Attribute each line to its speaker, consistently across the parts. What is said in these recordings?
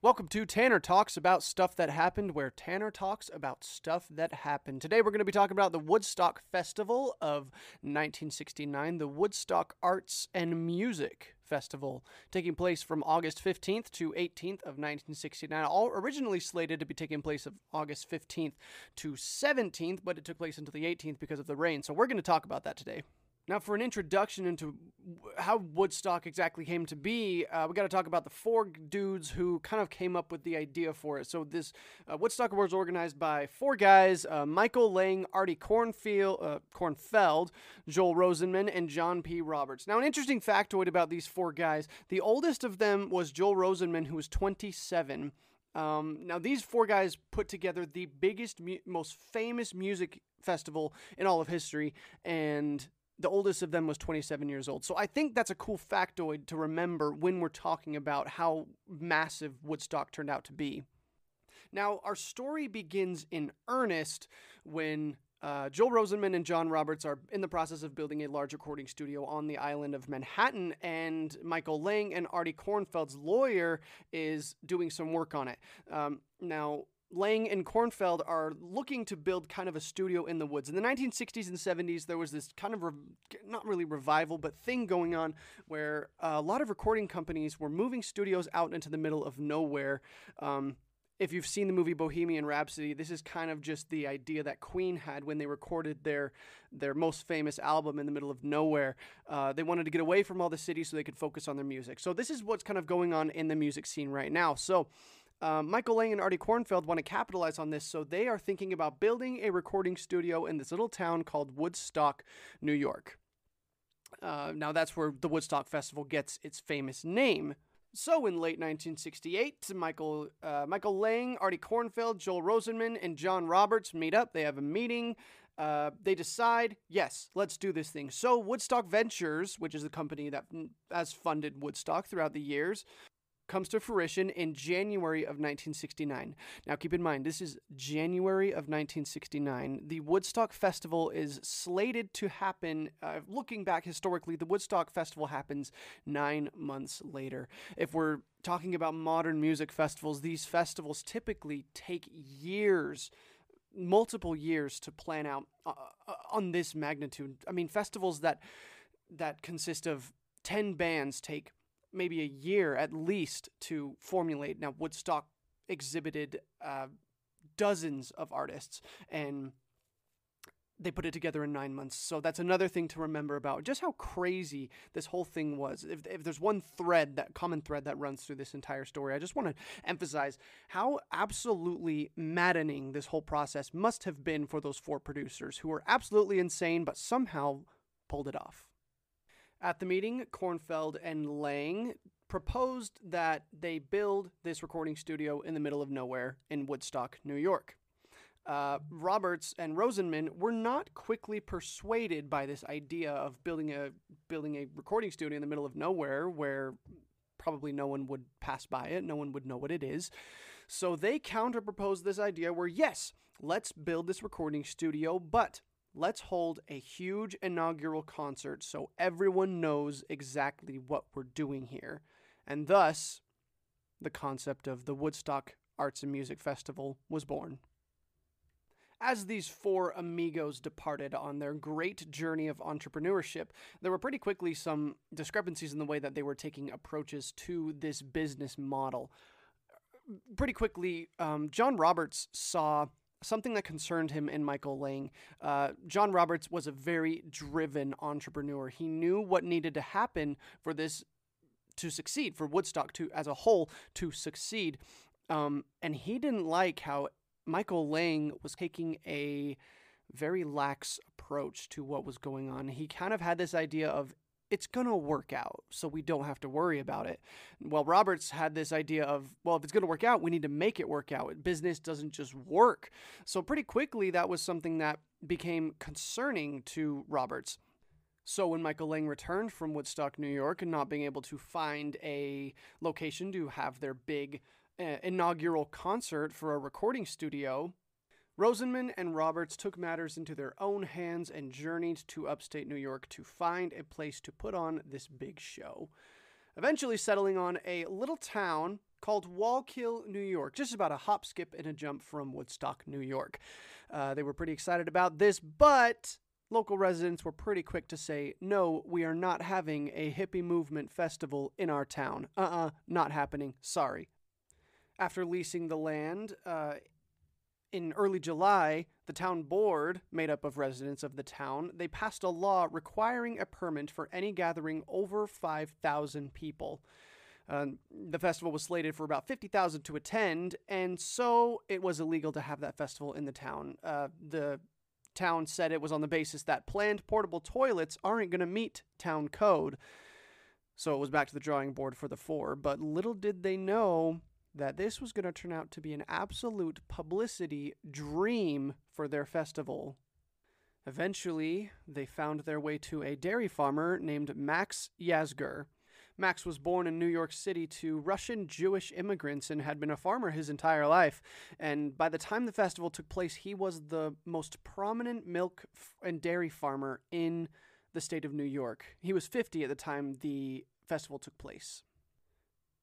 Speaker 1: Welcome to Tanner Talks about stuff that happened, where Tanner talks about stuff that happened. Today we're going to be talking about the Woodstock Festival of 1969, the Woodstock Arts and Music Festival, taking place from August 15th to 18th of 1969. All originally slated to be taking place of August 15th to 17th, but it took place until the 18th because of the rain. So we're going to talk about that today. Now, for an introduction into how Woodstock exactly came to be, uh, we got to talk about the four dudes who kind of came up with the idea for it. So, this uh, Woodstock was organized by four guys uh, Michael Lang, Artie Cornfield, uh, Kornfeld, Joel Rosenman, and John P. Roberts. Now, an interesting factoid about these four guys the oldest of them was Joel Rosenman, who was 27. Um, now, these four guys put together the biggest, mu- most famous music festival in all of history, and the oldest of them was 27 years old. So I think that's a cool factoid to remember when we're talking about how massive Woodstock turned out to be. Now, our story begins in earnest when uh, Joel Rosenman and John Roberts are in the process of building a large recording studio on the island of Manhattan, and Michael Lang and Artie Kornfeld's lawyer is doing some work on it. Um, now, Lang and Kornfeld are looking to build kind of a studio in the woods. In the 1960s and 70s, there was this kind of re- not really revival, but thing going on where a lot of recording companies were moving studios out into the middle of nowhere. Um, if you've seen the movie Bohemian Rhapsody, this is kind of just the idea that Queen had when they recorded their their most famous album in the middle of nowhere. Uh, they wanted to get away from all the cities so they could focus on their music. So this is what's kind of going on in the music scene right now. So um, Michael Lang and Artie Kornfeld want to capitalize on this, so they are thinking about building a recording studio in this little town called Woodstock, New York. Uh, now, that's where the Woodstock Festival gets its famous name. So, in late 1968, Michael uh, Michael Lang, Artie Kornfeld, Joel Rosenman, and John Roberts meet up. They have a meeting. Uh, they decide, yes, let's do this thing. So, Woodstock Ventures, which is the company that has funded Woodstock throughout the years, comes to fruition in January of 1969. Now, keep in mind, this is January of 1969. The Woodstock Festival is slated to happen. Uh, looking back historically, the Woodstock Festival happens nine months later. If we're talking about modern music festivals, these festivals typically take years multiple years to plan out uh, uh on this magnitude. I mean, festivals that that consist of 10 bands take maybe a year at least to formulate. Now, Woodstock exhibited uh, dozens of artists and they put it together in nine months. So that's another thing to remember about just how crazy this whole thing was. If, if there's one thread, that common thread that runs through this entire story, I just want to emphasize how absolutely maddening this whole process must have been for those four producers who were absolutely insane, but somehow pulled it off. At the meeting, Kornfeld and Lang proposed that they build this recording studio in the middle of nowhere in Woodstock, New York. Uh, Roberts and Rosenman were not quickly persuaded by this idea of building a building a recording studio in the middle of nowhere where probably no one would pass by it, no one would know what it is. So they counterproposed this idea where yes, let's build this recording studio, but let's hold a huge inaugural concert so everyone knows exactly what we're doing here. And thus, the concept of the Woodstock Arts and Music Festival was born. As these four amigos departed on their great journey of entrepreneurship, there were pretty quickly some discrepancies in the way that they were taking approaches to this business model. Pretty quickly, um, John Roberts saw something that concerned him in Michael Lang. Uh, John Roberts was a very driven entrepreneur. He knew what needed to happen for this to succeed, for Woodstock to as a whole to succeed. Um, and he didn't like how Michael Lang was taking a very lax approach to what was going on. He kind of had this idea of it's going to work out, so we don't have to worry about it. Well, Roberts had this idea of, well, if it's going to work out, we need to make it work out. Business doesn't just work. So, pretty quickly, that was something that became concerning to Roberts. So, when Michael Lang returned from Woodstock, New York, and not being able to find a location to have their big uh, inaugural concert for a recording studio, Rosenman and Roberts took matters into their own hands and journeyed to upstate New York to find a place to put on this big show. Eventually settling on a little town called Wallkill, New York, just about a hop, skip, and a jump from Woodstock, New York. Uh, they were pretty excited about this, but local residents were pretty quick to say, no, we are not having a hippie movement festival in our town. Uh uh-uh, uh, not happening. Sorry. After leasing the land, uh, in early July, the town board, made up of residents of the town, they passed a law requiring a permit for any gathering over 5,000 people. Uh, the festival was slated for about 50,000 to attend, and so it was illegal to have that festival in the town. Uh, the town said it was on the basis that planned portable toilets aren't going to meet town code. So it was back to the drawing board for the four, but little did they know that this was going to turn out to be an absolute publicity dream for their festival. Eventually, they found their way to a dairy farmer named Max Yasgur. Max was born in New York City to Russian Jewish immigrants and had been a farmer his entire life. And by the time the festival took place, he was the most prominent milk and dairy farmer in the state of New York. He was 50 at the time the festival took place.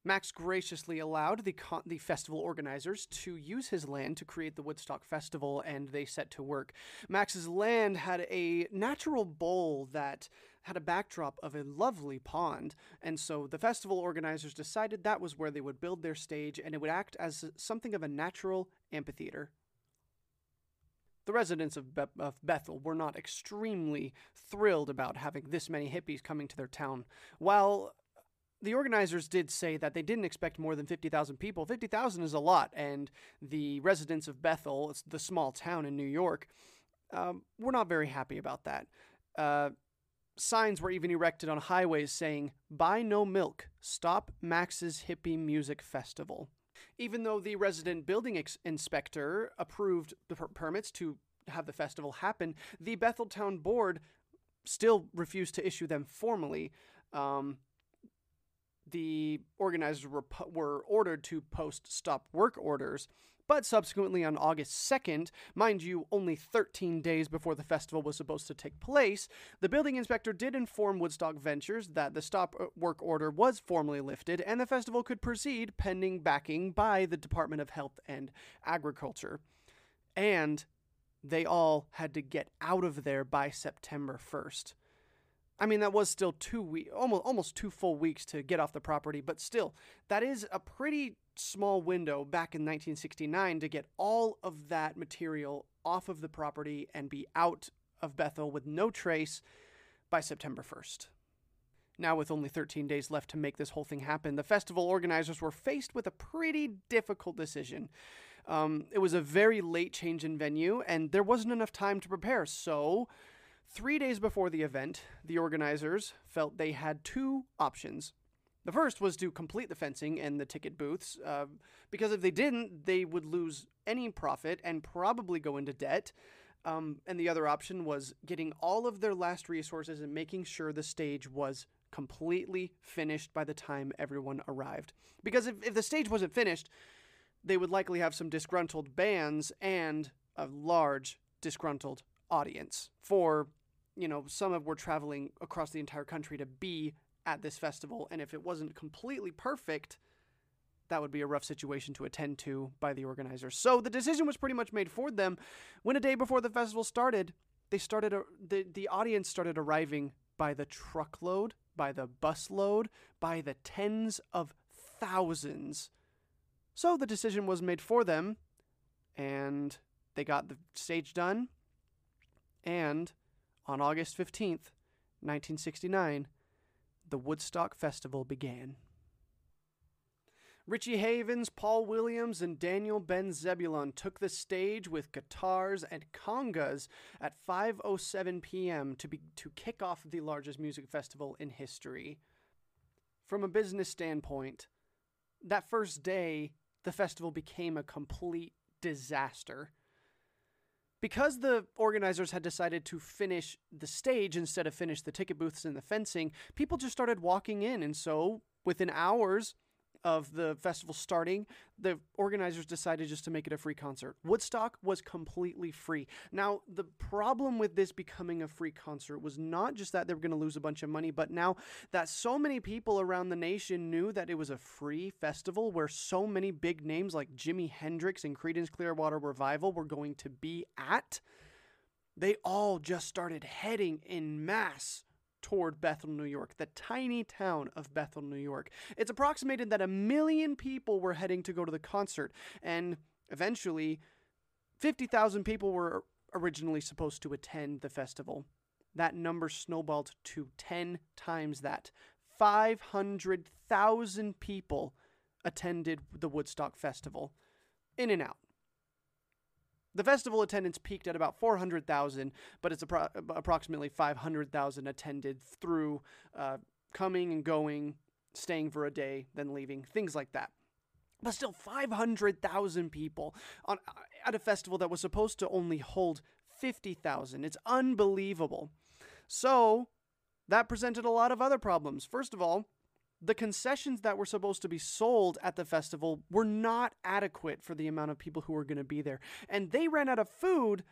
Speaker 1: Max graciously allowed the con- the festival organizers to use his land to create the Woodstock Festival, and they set to work. Max's land had a natural bowl that had a backdrop of a lovely pond, and so the festival organizers decided that was where they would build their stage, and it would act as something of a natural amphitheater. The residents of, Be- of, Bethel were not extremely thrilled about having this many hippies coming to their town. While the organizers did say that they didn't expect more than 50,000 people. 50,000 is a lot, and the residents of Bethel, it's the small town in New York, um, were not very happy about that. Uh, signs were even erected on highways saying, Buy no milk, stop Max's hippie music festival. Even though the resident building ex- inspector approved the per- permits to have the festival happen, the Bethel Town Board still refused to issue them formally. Um, the organizers were, were ordered to post stop work orders. But subsequently, on August 2nd, mind you, only 13 days before the festival was supposed to take place, the building inspector did inform Woodstock Ventures that the stop uh, work order was formally lifted and the festival could proceed pending backing by the Department of Health and Agriculture. And they all had to get out of there by September 1st. I mean, that was still two weeks, almost almost two full weeks to get off the property, but still, that is a pretty small window back in 1969 to get all of that material off of the property and be out of Bethel with no trace by September 1st. Now, with only 13 days left to make this whole thing happen, the festival organizers were faced with a pretty difficult decision. Um, it was a very late change in venue, and there wasn't enough time to prepare, so Three days before the event, the organizers felt they had two options. The first was to complete the fencing and the ticket booths, uh, because if they didn't, they would lose any profit and probably go into debt. Um, and the other option was getting all of their last resources and making sure the stage was completely finished by the time everyone arrived. Because if, if the stage wasn't finished, they would likely have some disgruntled bands and a large disgruntled audience for you know, some of were traveling across the entire country to be at this festival, and if it wasn't completely perfect, that would be a rough situation to attend to by the organizers. So the decision was pretty much made for them. When a day before the festival started, they started a, the the audience started arriving by the truckload, by the busload, by the tens of thousands. So the decision was made for them, and they got the stage done, and on August 15th, 1969, the Woodstock Festival began. Richie Havens, Paul Williams, and Daniel Ben Zebulon took the stage with guitars and congas at 5:07 p.m. to be to kick off the largest music festival in history. From a business standpoint, that first day, the festival became a complete disaster. Because the organizers had decided to finish the stage instead of finish the ticket booths and the fencing, people just started walking in. And so, within hours, of the festival starting, the organizers decided just to make it a free concert. Woodstock was completely free. Now, the problem with this becoming a free concert was not just that they were going to lose a bunch of money, but now that so many people around the nation knew that it was a free festival where so many big names like Jimi Hendrix and Creedence Clearwater Revival were going to be at, they all just started heading in mass toward Bethel, New York, the tiny town of Bethel, New York. It's approximated that a million people were heading to go to the concert, and eventually, 50,000 people were originally supposed to attend the festival. That number snowballed to 10 times that. 500,000 people attended the Woodstock Festival. In and out. The festival attendance peaked at about 400,000, but it's appro- approximately 500,000 attended through uh, coming and going, staying for a day, then leaving, things like that. But still, 500,000 people on, at a festival that was supposed to only hold 50,000. It's unbelievable. So, that presented a lot of other problems. First of all, the concessions that were supposed to be sold at the festival were not adequate for the amount of people who were going to be there. And they ran out of food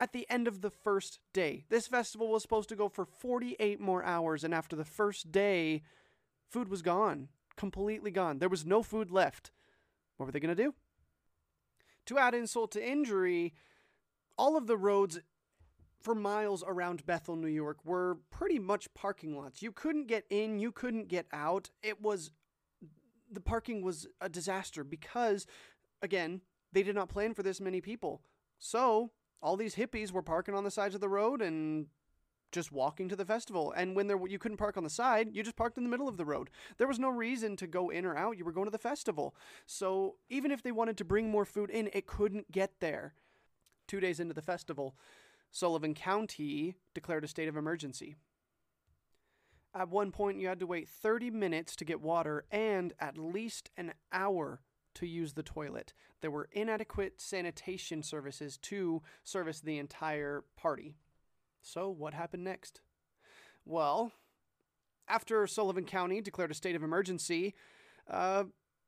Speaker 1: at the end of the first day. This festival was supposed to go for 48 more hours, and after the first day, food was gone. Completely gone. There was no food left. What were they going to do? To add insult to injury, all of the roads for miles around Bethel, New York, were pretty much parking lots. You couldn't get in, you couldn't get out. It was the parking was a disaster because, again, they did not plan for this many people. So all these hippies were parking on the sides of the road and just walking to the festival. And when there you couldn't park on the side, you just parked in the middle of the road. There was no reason to go in or out. You were going to the festival. So even if they wanted to bring more food in, it couldn't get there. Two days into the festival, Sullivan County declared a state of emergency. At one point, you had to wait 30 minutes to get water and at least an hour to use the toilet. There were inadequate sanitation services to service the entire party. So, what happened next? Well, after Sullivan County declared a state of emergency, uh,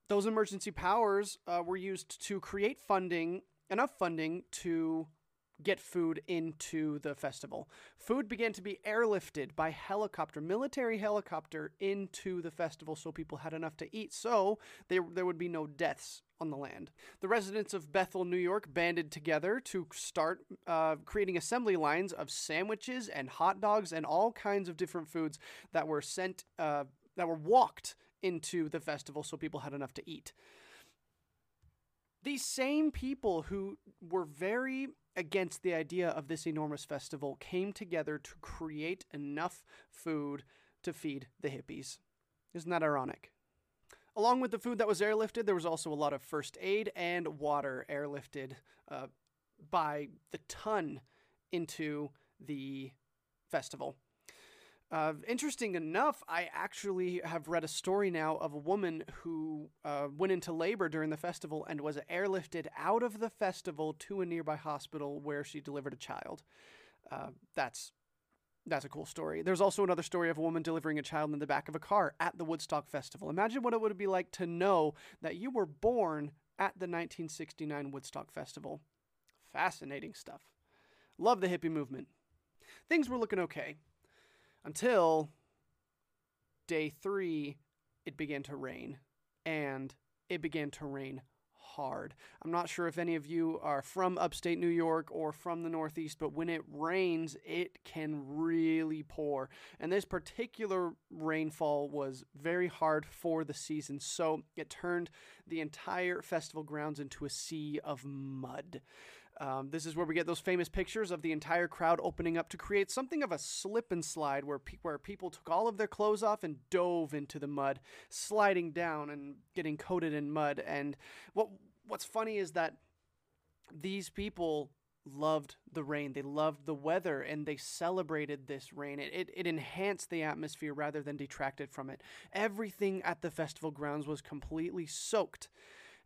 Speaker 1: those emergency powers uh, were used to create funding, enough funding to get food into the festival. Food began to be airlifted by helicopter, military helicopter, into the festival so people had enough to eat, so there, there would be no deaths on the land. The residents of Bethel, New York banded together to start uh, creating assembly lines of sandwiches and hot dogs and all kinds of different foods that were sent, uh, that were walked into the festival so people had enough to eat. These same people who were very against the idea of this enormous festival came together to create enough food to feed the hippies. Isn't that ironic? Along with the food that was airlifted, there was also a lot of first aid and water airlifted uh, by the ton into the festival. Uh, interesting enough, I actually have read a story now of a woman who uh, went into labor during the festival and was airlifted out of the festival to a nearby hospital where she delivered a child. Uh, that's that's a cool story. There's also another story of a woman delivering a child in the back of a car at the Woodstock Festival. Imagine what it would be like to know that you were born at the 1969 Woodstock Festival. Fascinating stuff. Love the hippie movement. Things were looking okay until day three, it began to rain. And it began to rain hard. I'm not sure if any of you are from upstate New York or from the Northeast, but when it rains, it can really pour. And this particular rainfall was very hard for the season, so it turned the entire festival grounds into a sea of mud. Um, this is where we get those famous pictures of the entire crowd opening up to create something of a slip and slide where, pe- where people took all of their clothes off and dove into the mud, sliding down and getting coated in mud. And what what's funny is that these people loved the rain. They loved the weather and they celebrated this rain. It, it, it, enhanced the atmosphere rather than detracted from it. Everything at the festival grounds was completely soaked.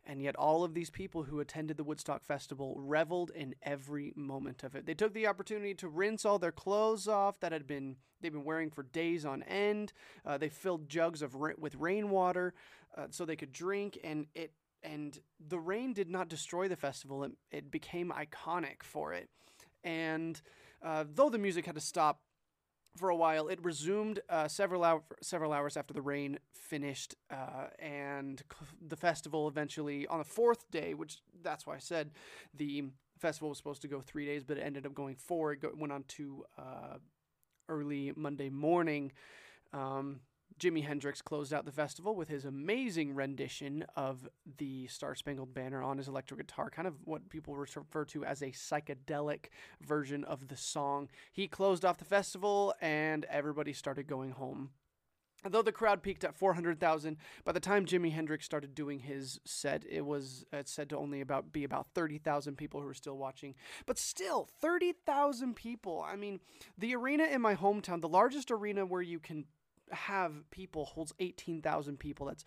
Speaker 1: And yet, all of these people who attended the Woodstock Festival reveled in every moment of it. They took the opportunity to rinse all their clothes off that had been they've been wearing for days on end. Uh, they filled jugs of with rainwater uh, so they could drink, and it and the rain did not destroy the festival. It, it became iconic for it. And uh, though the music had to stop for a while. It resumed uh, several hour, several hours after the rain finished, uh, and the festival eventually on the fourth day, which that's why I said the festival was supposed to go three days, but it ended up going four. It go, went on to uh, early Monday morning. Um, Jimi Hendrix closed out the festival with his amazing rendition of the Star Spangled Banner on his electric guitar, kind of what people refer to as a psychedelic version of the song. He closed off the festival and everybody started going home. Though the crowd peaked at 400,000, by the time Jimi Hendrix started doing his set, it was it's said to only about be about 30,000 people who were still watching. But still, 30,000 people. I mean, the arena in my hometown, the largest arena where you can have people holds 18,000 people. That's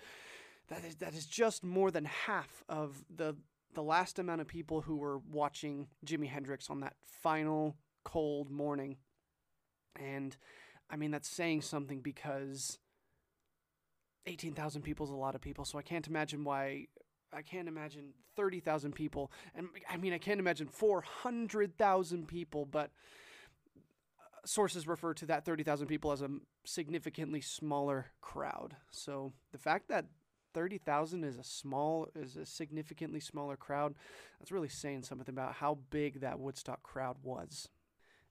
Speaker 1: that is that is just more than half of the the last amount of people who were watching Jimi Hendrix on that final cold morning. And I mean that's saying something because 18,000 people is a lot of people, so I can't imagine why I can't imagine 30,000 people and I mean I can't imagine 400,000 people, but sources refer to that 30,000 people as a significantly smaller crowd. So the fact that 30,000 is a small is a significantly smaller crowd, that's really saying something about how big that Woodstock crowd was.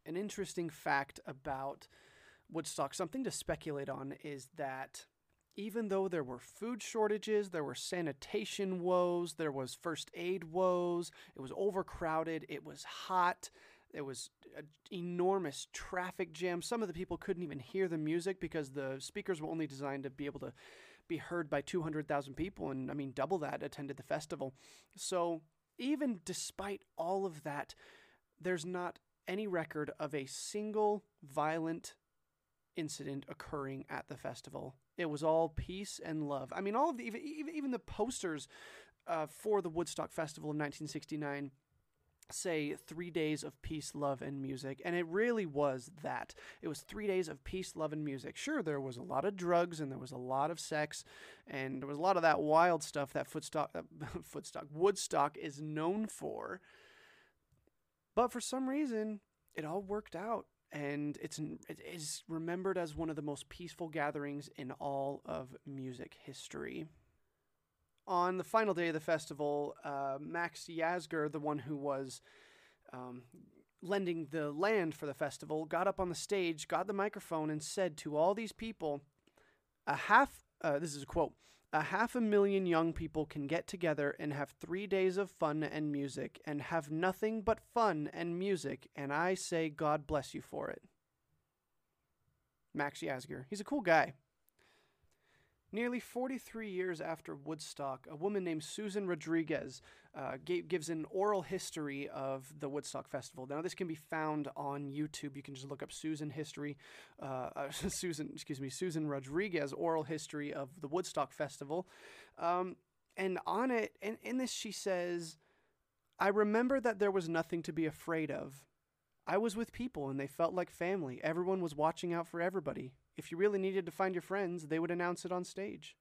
Speaker 1: An interesting fact about Woodstock, something to speculate on is that even though there were food shortages, there were sanitation woes, there was first aid woes, it was overcrowded, it was hot, it was an enormous traffic jam. Some of the people couldn't even hear the music because the speakers were only designed to be able to be heard by 200,000 people. And I mean, double that attended the festival. So even despite all of that, there's not any record of a single violent incident occurring at the festival. It was all peace and love. I mean, all of the even even the posters uh, for the Woodstock Festival of 1969 say three days of peace, love, and music. And it really was that. It was three days of peace, love, and music. Sure, there was a lot of drugs and there was a lot of sex and there was a lot of that wild stuff that Footstock, uh, Footstock, Woodstock is known for. But for some reason, it all worked out. And it's it is remembered as one of the most peaceful gatherings in all of music history on the final day of the festival, uh, Max Yasgur, the one who was um, lending the land for the festival, got up on the stage, got the microphone, and said to all these people, "A half. Uh, this is a quote." A half a million young people can get together and have three days of fun and music and have nothing but fun and music, and I say God bless you for it. Max Yasgur. He's a cool guy. Nearly 43 years after Woodstock, a woman named Susan Rodriguez uh, gave, gives an oral history of the Woodstock Festival. Now, this can be found on YouTube. You can just look up Susan history, uh, uh, Susan, excuse me, Susan Rodriguez oral history of the Woodstock Festival. Um, and on it, in, in this, she says, I remember that there was nothing to be afraid of. I was with people and they felt like family. Everyone was watching out for everybody. If you really needed to find your friends, they would announce it on stage.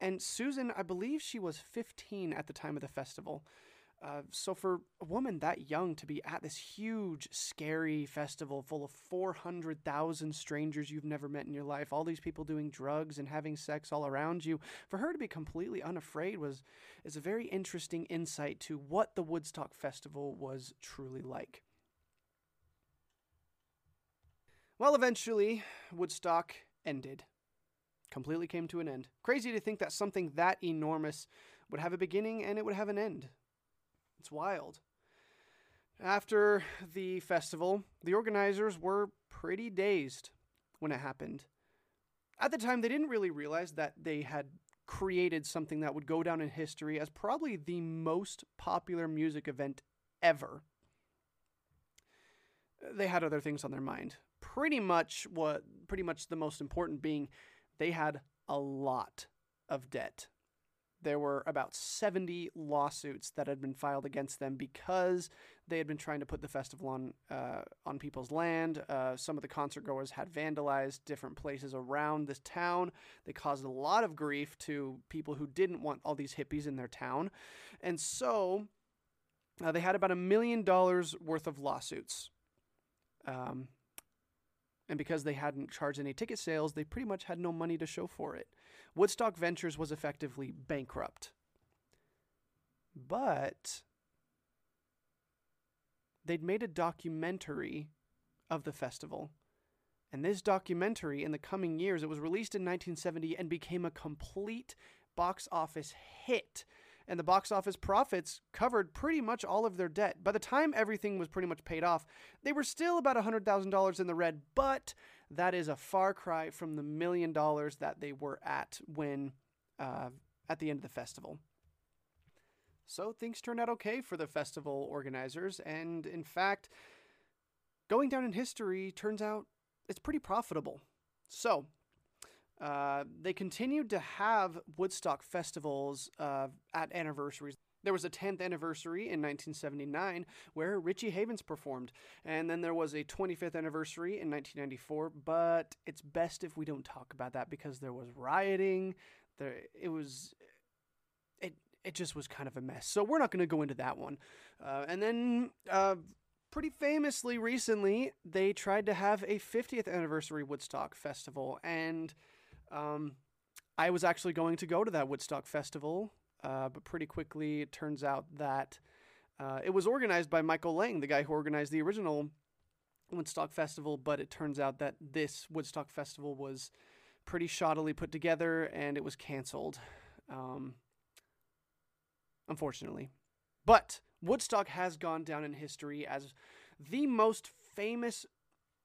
Speaker 1: And Susan, I believe she was 15 at the time of the festival. Uh, so for a woman that young to be at this huge, scary festival full of 400,000 strangers you've never met in your life, all these people doing drugs and having sex all around you, for her to be completely unafraid was is a very interesting insight to what the Woodstock Festival was truly like. Well, eventually, Woodstock ended. Completely came to an end. Crazy to think that something that enormous would have a beginning and it would have an end. It's wild. After the festival, the organizers were pretty dazed when it happened. At the time, they didn't really realize that they had created something that would go down in history as probably the most popular music event ever. They had other things on their mind pretty much what pretty much the most important being they had a lot of debt. there were about 70 lawsuits that had been filed against them because they had been trying to put the festival on uh, on people's land. Uh, some of the concert goers had vandalized different places around this town. They caused a lot of grief to people who didn't want all these hippies in their town, and so uh, they had about a million dollars worth of lawsuits. Um, and because they hadn't charged any ticket sales, they pretty much had no money to show for it. Woodstock Ventures was effectively bankrupt. But they'd made a documentary of the festival. And this documentary, in the coming years, it was released in 1970 and became a complete box office hit. And the box office profits covered pretty much all of their debt. By the time everything was pretty much paid off, they were still about $100,000 in the red, but that is a far cry from the million dollars that they were at when uh, at the end of the festival. So things turned out okay for the festival organizers, and in fact, going down in history turns out it's pretty profitable. So uh, they continued to have Woodstock festivals uh, at anniversaries. There was a 10th anniversary in 1979 where Richie Havens performed, and then there was a 25th anniversary in 1994. But it's best if we don't talk about that because there was rioting. There, it was, it it just was kind of a mess. So we're not going to go into that one. Uh, and then. Uh, pretty famously, recently, they tried to have a 50th anniversary Woodstock festival, and um, I was actually going to go to that Woodstock festival uh, but pretty quickly, it turns out that uh, it was organized by Michael Lang, the guy who organized the original Woodstock Festival. But it turns out that this Woodstock Festival was pretty shoddily put together and it was canceled, um, unfortunately. But Woodstock has gone down in history as the most famous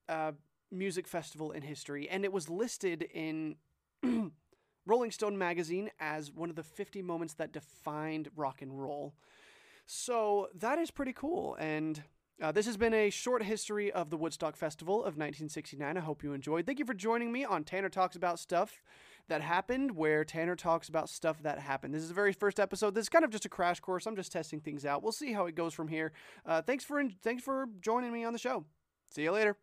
Speaker 1: uh, music festival in history, and it was listed in Rolling Stone magazine as one of the 50 moments that defined rock and roll. So that is pretty cool. And uh, this has been a short history of the Woodstock Festival of 1969. I hope you enjoyed. Thank you for joining me on Tanner Talks About Stuff That Happened, where Tanner talks about stuff that happened. This is the very first episode. This is kind of just a crash course. I'm just testing things out. We'll see how it goes from here. Uh, thanks for thanks for joining me on the show. See you later.